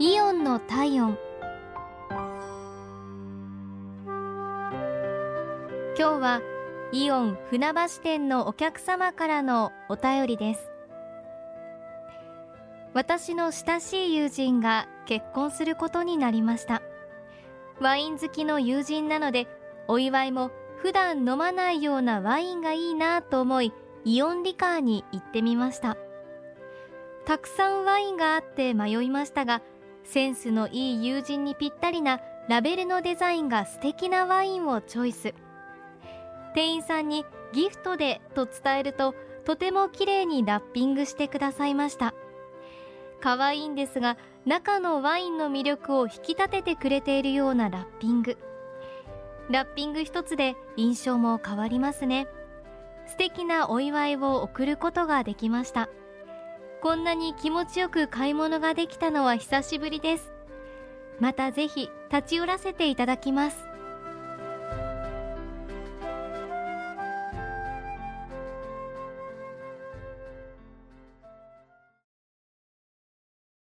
イオンの体温。今日はイオン船橋店のお客様からのお便りです。私の親しい友人が結婚することになりました。ワイン好きの友人なのでお祝いも普段飲まないようなワインがいいなと思いイオンリカーに行ってみました。たくさんワインがあって迷いましたがセンスのいい友人にぴったりなラベルのデザインが素敵なワインをチョイス。店員さんにギフトでと伝えるととても綺麗にラッピングしてくださいました。可愛いんですが中のワインの魅力を引き立ててくれているようなラッピング。ラッピング一つで印象も変わりますね。素敵なお祝いを贈ることができました。こんなに気持ちよく買い物ができたのは久しぶりです。またぜひ立ち寄らせていただきます。